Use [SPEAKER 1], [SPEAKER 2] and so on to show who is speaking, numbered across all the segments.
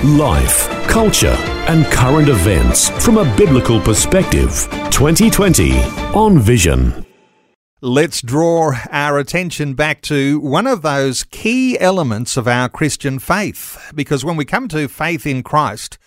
[SPEAKER 1] Life, culture, and current events from a biblical perspective. 2020 on Vision.
[SPEAKER 2] Let's draw our attention back to one of those key elements of our Christian faith. Because when we come to faith in Christ,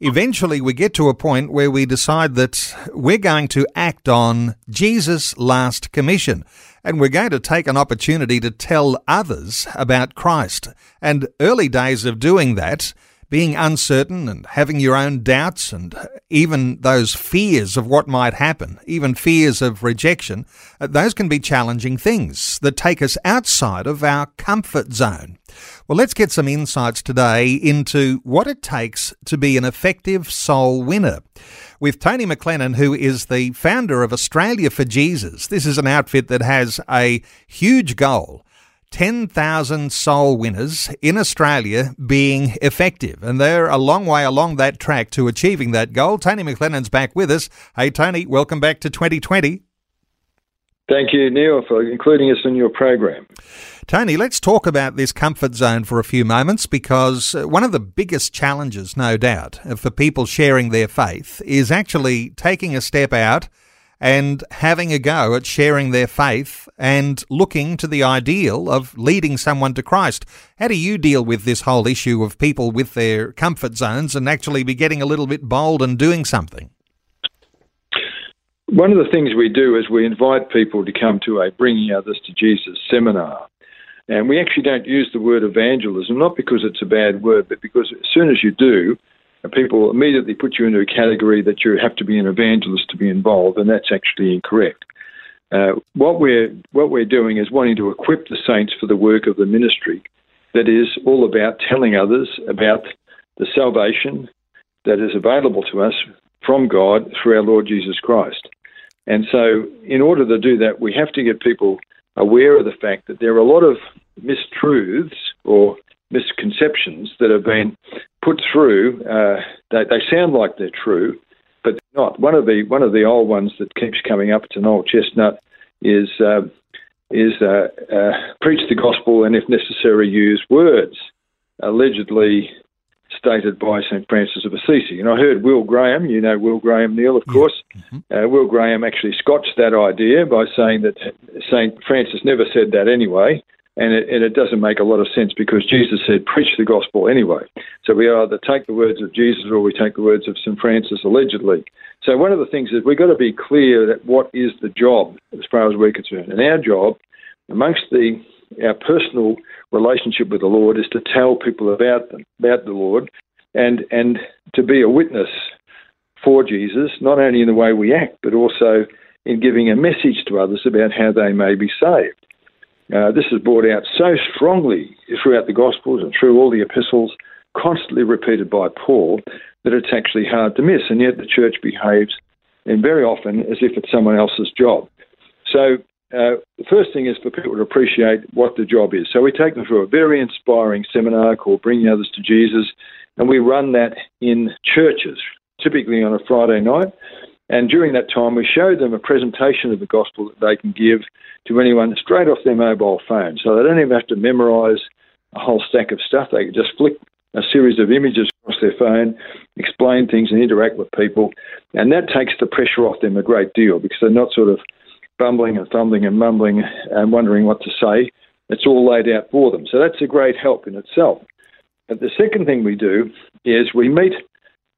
[SPEAKER 2] eventually we get to a point where we decide that we're going to act on Jesus' last commission. And we're going to take an opportunity to tell others about Christ. And early days of doing that, being uncertain and having your own doubts and even those fears of what might happen, even fears of rejection, uh, those can be challenging things that take us outside of our comfort zone. Well, let's get some insights today into what it takes to be an effective soul winner. With Tony McLennan, who is the founder of Australia for Jesus. This is an outfit that has a huge goal 10,000 soul winners in Australia being effective. And they're a long way along that track to achieving that goal. Tony McLennan's back with us. Hey, Tony, welcome back to 2020.
[SPEAKER 3] Thank you, Neil, for including us in your program.
[SPEAKER 2] Tony, let's talk about this comfort zone for a few moments because uh, one of the biggest challenges, no doubt, for people sharing their faith is actually taking a step out and having a go at sharing their faith and looking to the ideal of leading someone to Christ. How do you deal with this whole issue of people with their comfort zones and actually be getting a little bit bold and doing something?
[SPEAKER 3] One of the things we do is we invite people to come to a Bringing Others to Jesus seminar. And we actually don't use the word evangelism, not because it's a bad word, but because as soon as you do, people immediately put you into a category that you have to be an evangelist to be involved, and that's actually incorrect. Uh, what we're what we're doing is wanting to equip the saints for the work of the ministry, that is all about telling others about the salvation that is available to us from God through our Lord Jesus Christ. And so, in order to do that, we have to get people aware of the fact that there are a lot of mistruths or misconceptions that have been put through. Uh, they, they sound like they're true, but they're not. One of the one of the old ones that keeps coming up, it's an old chestnut, is uh, is uh, uh preach the gospel and, if necessary, use words. Allegedly stated by St. Francis of Assisi. And I heard Will Graham, you know Will Graham, Neil, of course. Mm-hmm. Uh, Will Graham actually scotched that idea by saying that St. Francis never said that anyway and it, and it doesn't make a lot of sense because Jesus said, preach the gospel anyway. So we either take the words of Jesus or we take the words of St. Francis allegedly. So one of the things is we've got to be clear that what is the job as far as we're concerned. And our job, amongst the our personal relationship with the Lord, is to tell people about them, about the Lord, and and to be a witness for Jesus, not only in the way we act, but also in giving a message to others about how they may be saved. Uh, this is brought out so strongly throughout the Gospels and through all the epistles, constantly repeated by Paul, that it's actually hard to miss. And yet the church behaves, and very often, as if it's someone else's job. So uh, the first thing is for people to appreciate what the job is. So we take them through a very inspiring seminar called Bringing Others to Jesus, and we run that in churches, typically on a Friday night. And during that time, we show them a presentation of the gospel that they can give to anyone straight off their mobile phone. So they don't even have to memorize a whole stack of stuff. They can just flick a series of images across their phone, explain things, and interact with people. And that takes the pressure off them a great deal because they're not sort of bumbling and fumbling and mumbling and wondering what to say. It's all laid out for them. So that's a great help in itself. But the second thing we do is we meet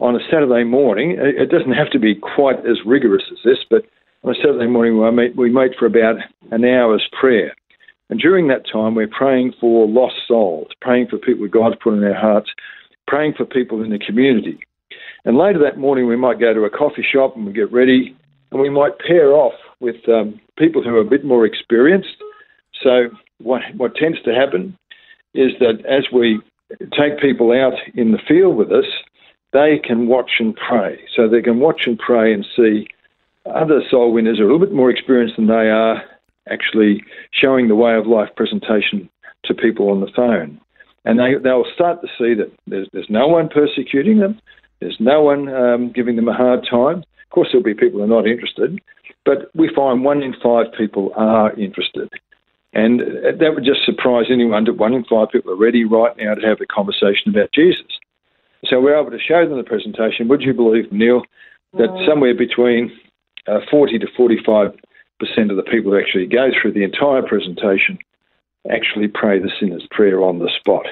[SPEAKER 3] on a Saturday morning. It doesn't have to be quite as rigorous as this, but on a Saturday morning we meet, we meet for about an hour's prayer. And during that time, we're praying for lost souls, praying for people God's put in their hearts, praying for people in the community. And later that morning, we might go to a coffee shop and we get ready, and we might pair off with um, people who are a bit more experienced. So, what, what tends to happen is that as we take people out in the field with us, they can watch and pray. So they can watch and pray and see other soul winners are a little bit more experienced than they are actually showing the way of life presentation to people on the phone. And they, they'll start to see that there's, there's no one persecuting them, there's no one um, giving them a hard time. Of course, there'll be people who are not interested, but we find one in five people are interested. And that would just surprise anyone that one in five people are ready right now to have a conversation about Jesus. So we're able to show them the presentation. Would you believe, Neil, that somewhere between uh, 40 to 45 percent of the people who actually go through the entire presentation actually pray the sinner's prayer on the spot.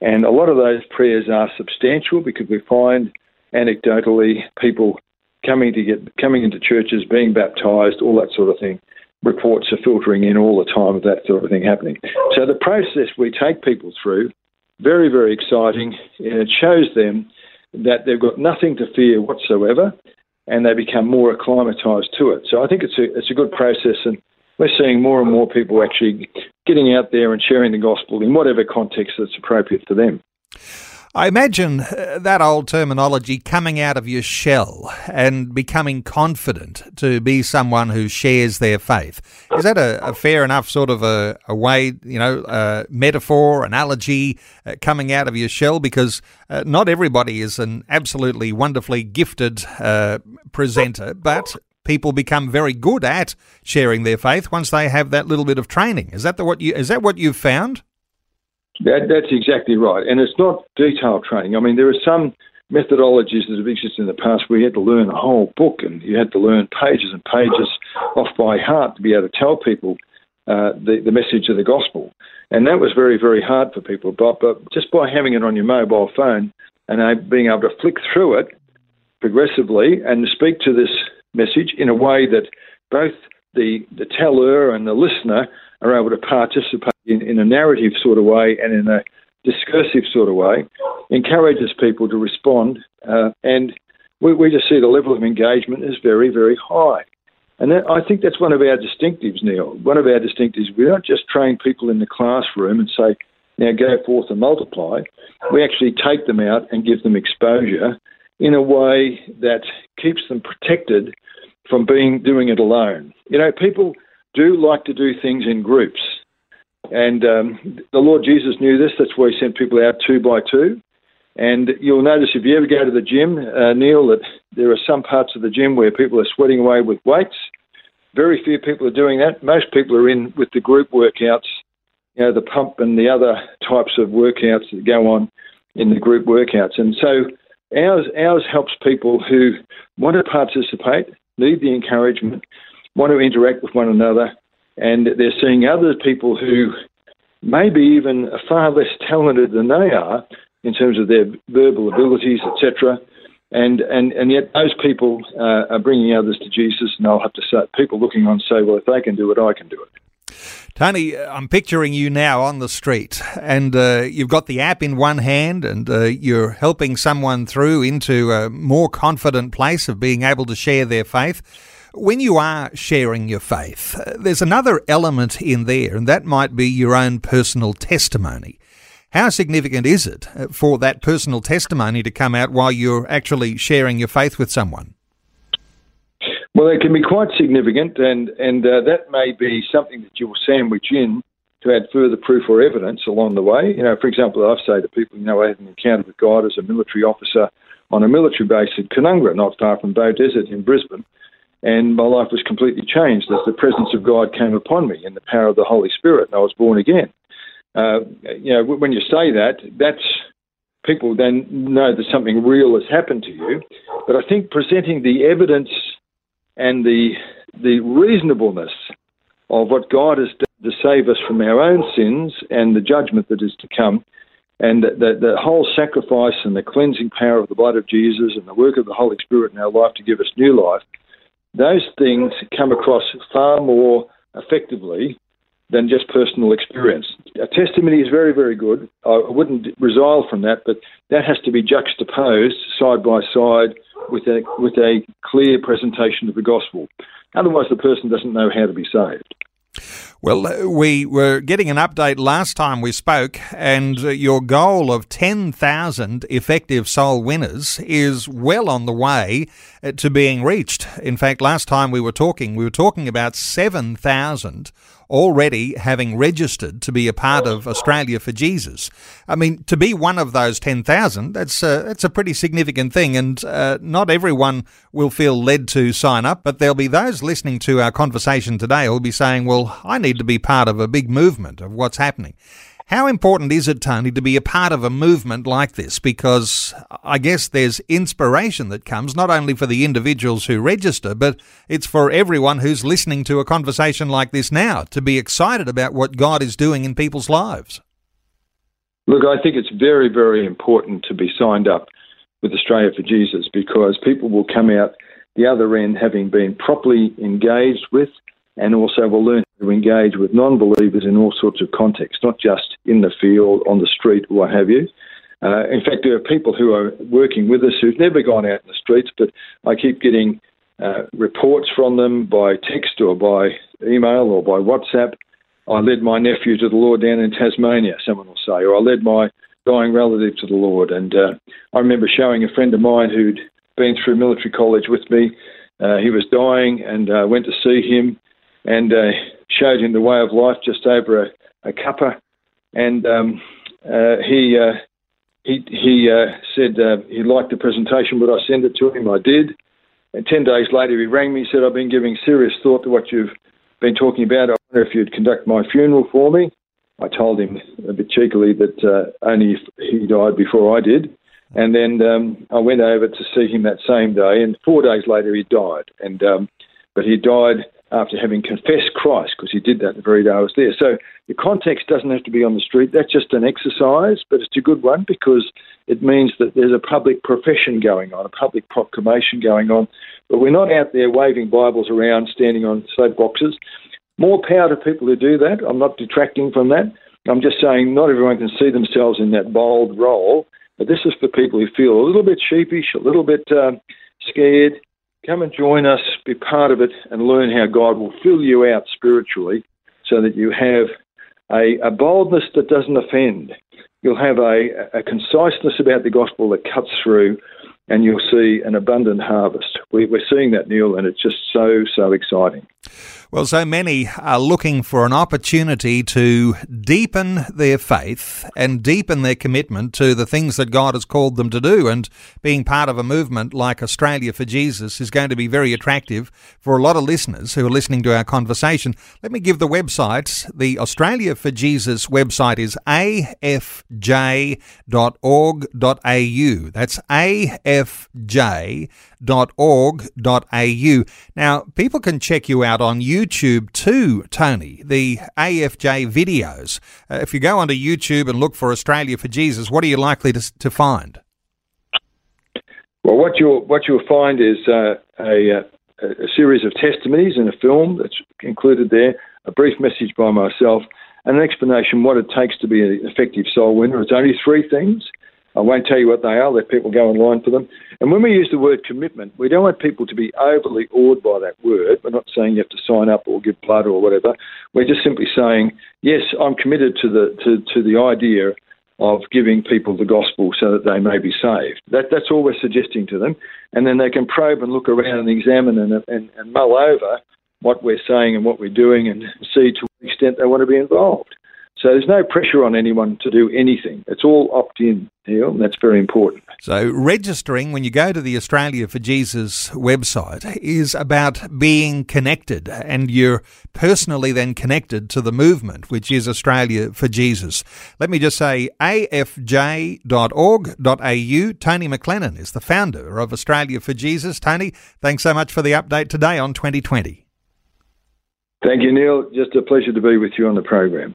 [SPEAKER 3] And a lot of those prayers are substantial because we find anecdotally people coming to get coming into churches, being baptized, all that sort of thing. Reports are filtering in all the time of that sort of thing happening. So the process we take people through, very, very exciting, and it shows them that they've got nothing to fear whatsoever and they become more acclimatized to it. So I think it's a, it's a good process and we're seeing more and more people actually getting out there and sharing the gospel in whatever context that's appropriate for them.
[SPEAKER 2] I imagine uh, that old terminology coming out of your shell and becoming confident to be someone who shares their faith. Is that a, a fair enough sort of a, a way, you know, uh, metaphor, analogy, uh, coming out of your shell? Because uh, not everybody is an absolutely wonderfully gifted uh, presenter, but people become very good at sharing their faith once they have that little bit of training. Is that the what you is that what you've found?
[SPEAKER 3] That, that's exactly right, and it's not detailed training. I mean, there are some methodologies that have existed in the past where you had to learn a whole book and you had to learn pages and pages off by heart to be able to tell people uh, the, the message of the gospel. And that was very, very hard for people. But, but just by having it on your mobile phone and being able to flick through it progressively and speak to this message in a way that both the, the teller and the listener are able to participate in, in a narrative sort of way and in a discursive sort of way, encourages people to respond. Uh, and we, we just see the level of engagement is very, very high. And that, I think that's one of our distinctives, Neil. One of our distinctives, we don't just train people in the classroom and say, now go forth and multiply. We actually take them out and give them exposure in a way that keeps them protected from being doing it alone. You know, people do like to do things in groups. And um, the Lord Jesus knew this. That's why he sent people out two by two. And you'll notice if you ever go to the gym, uh, Neil, that there are some parts of the gym where people are sweating away with weights. Very few people are doing that. Most people are in with the group workouts, you know, the pump and the other types of workouts that go on in the group workouts. And so ours, ours helps people who want to participate, need the encouragement, want to interact with one another, and they're seeing other people who maybe even far less talented than they are in terms of their verbal abilities, etc. And, and, and yet those people uh, are bringing others to Jesus, and I'll have to say, people looking on say, well, if they can do it, I can do it.
[SPEAKER 2] Tony, I'm picturing you now on the street, and uh, you've got the app in one hand, and uh, you're helping someone through into a more confident place of being able to share their faith. When you are sharing your faith, uh, there's another element in there, and that might be your own personal testimony. How significant is it uh, for that personal testimony to come out while you're actually sharing your faith with someone?
[SPEAKER 3] Well, it can be quite significant, and and uh, that may be something that you will sandwich in to add further proof or evidence along the way. You know, for example, I say to people, you know, I had an encounter with God as a military officer on a military base at Canungra, not far from Beaudesert in Brisbane and my life was completely changed as the presence of God came upon me and the power of the Holy Spirit, and I was born again. Uh, you know, when you say that, that's people then know that something real has happened to you. But I think presenting the evidence and the the reasonableness of what God has done to save us from our own sins and the judgment that is to come, and the, the, the whole sacrifice and the cleansing power of the blood of Jesus and the work of the Holy Spirit in our life to give us new life those things come across far more effectively than just personal experience. A testimony is very, very good. I wouldn't resile from that, but that has to be juxtaposed side by side with a with a clear presentation of the gospel. Otherwise, the person doesn't know how to be saved.
[SPEAKER 2] Well, uh, we were getting an update last time we spoke, and uh, your goal of 10,000 effective soul winners is well on the way uh, to being reached. In fact, last time we were talking, we were talking about 7,000 already having registered to be a part of Australia for Jesus. I mean, to be one of those 10,000, that's a, that's a pretty significant thing, and uh, not everyone will feel led to sign up, but there'll be those listening to our conversation today who will be saying, well, I need to be part of a big movement of what's happening. How important is it, Tony, to be a part of a movement like this? Because I guess there's inspiration that comes not only for the individuals who register, but it's for everyone who's listening to a conversation like this now to be excited about what God is doing in people's lives.
[SPEAKER 3] Look, I think it's very, very important to be signed up with Australia for Jesus because people will come out the other end having been properly engaged with and also we'll learn to engage with non believers in all sorts of contexts, not just in the field, on the street, what have you. Uh, in fact, there are people who are working with us who've never gone out in the streets, but I keep getting uh, reports from them by text or by email or by WhatsApp. I led my nephew to the Lord down in Tasmania, someone will say, or I led my dying relative to the Lord. And uh, I remember showing a friend of mine who'd been through military college with me. Uh, he was dying and uh, went to see him and uh, showed him the way of life just over a, a cuppa. And um, uh, he uh, he he uh, said uh, he liked the presentation. Would I send it to him? I did. And ten days later, he rang me. He said, "I've been giving serious thought to what you've been talking about. I wonder if you'd conduct my funeral for me." I told him a bit cheekily that uh, only if he died before I did. And then um, I went over to see him that same day, and four days later he died. And um, but he died after having confessed Christ, because he did that the very day I was there. So the context doesn't have to be on the street. That's just an exercise, but it's a good one because it means that there's a public profession going on, a public proclamation going on. But we're not out there waving Bibles around, standing on soapboxes. More power to people who do that. I'm not detracting from that. I'm just saying not everyone can see themselves in that bold role. But this is for people who feel a little bit sheepish, a little bit uh, scared, Come and join us, be part of it, and learn how God will fill you out spiritually so that you have a, a boldness that doesn't offend. You'll have a, a conciseness about the gospel that cuts through, and you'll see an abundant harvest. We, we're seeing that, Neil, and it's just so, so exciting.
[SPEAKER 2] Well, so many are looking for an opportunity to deepen their faith and deepen their commitment to the things that God has called them to do. And being part of a movement like Australia for Jesus is going to be very attractive for a lot of listeners who are listening to our conversation. Let me give the website. The Australia for Jesus website is afj.org.au. That's afj au. Now, people can check you out on YouTube too, Tony, the AFJ videos. Uh, if you go onto YouTube and look for Australia for Jesus, what are you likely to, to find?
[SPEAKER 3] Well, what you'll what you'll find is uh, a, a series of testimonies in a film that's included there, a brief message by myself, and an explanation what it takes to be an effective soul winner. It's only three things. I won't tell you what they are, let people go online for them. And when we use the word commitment, we don't want people to be overly awed by that word. We're not saying you have to sign up or give blood or whatever. We're just simply saying, yes, I'm committed to the, to, to the idea of giving people the gospel so that they may be saved. That, that's all we're suggesting to them. And then they can probe and look around and examine and, and, and mull over what we're saying and what we're doing and see to what extent they want to be involved. So there's no pressure on anyone to do anything. It's all opt in, Neil, and that's very important.
[SPEAKER 2] So registering when you go to the Australia for Jesus website is about being connected, and you're personally then connected to the movement, which is Australia for Jesus. Let me just say afj.org.au. Tony McLennan is the founder of Australia for Jesus. Tony, thanks so much for the update today on 2020.
[SPEAKER 3] Thank you, Neil. Just a pleasure to be with you on the program.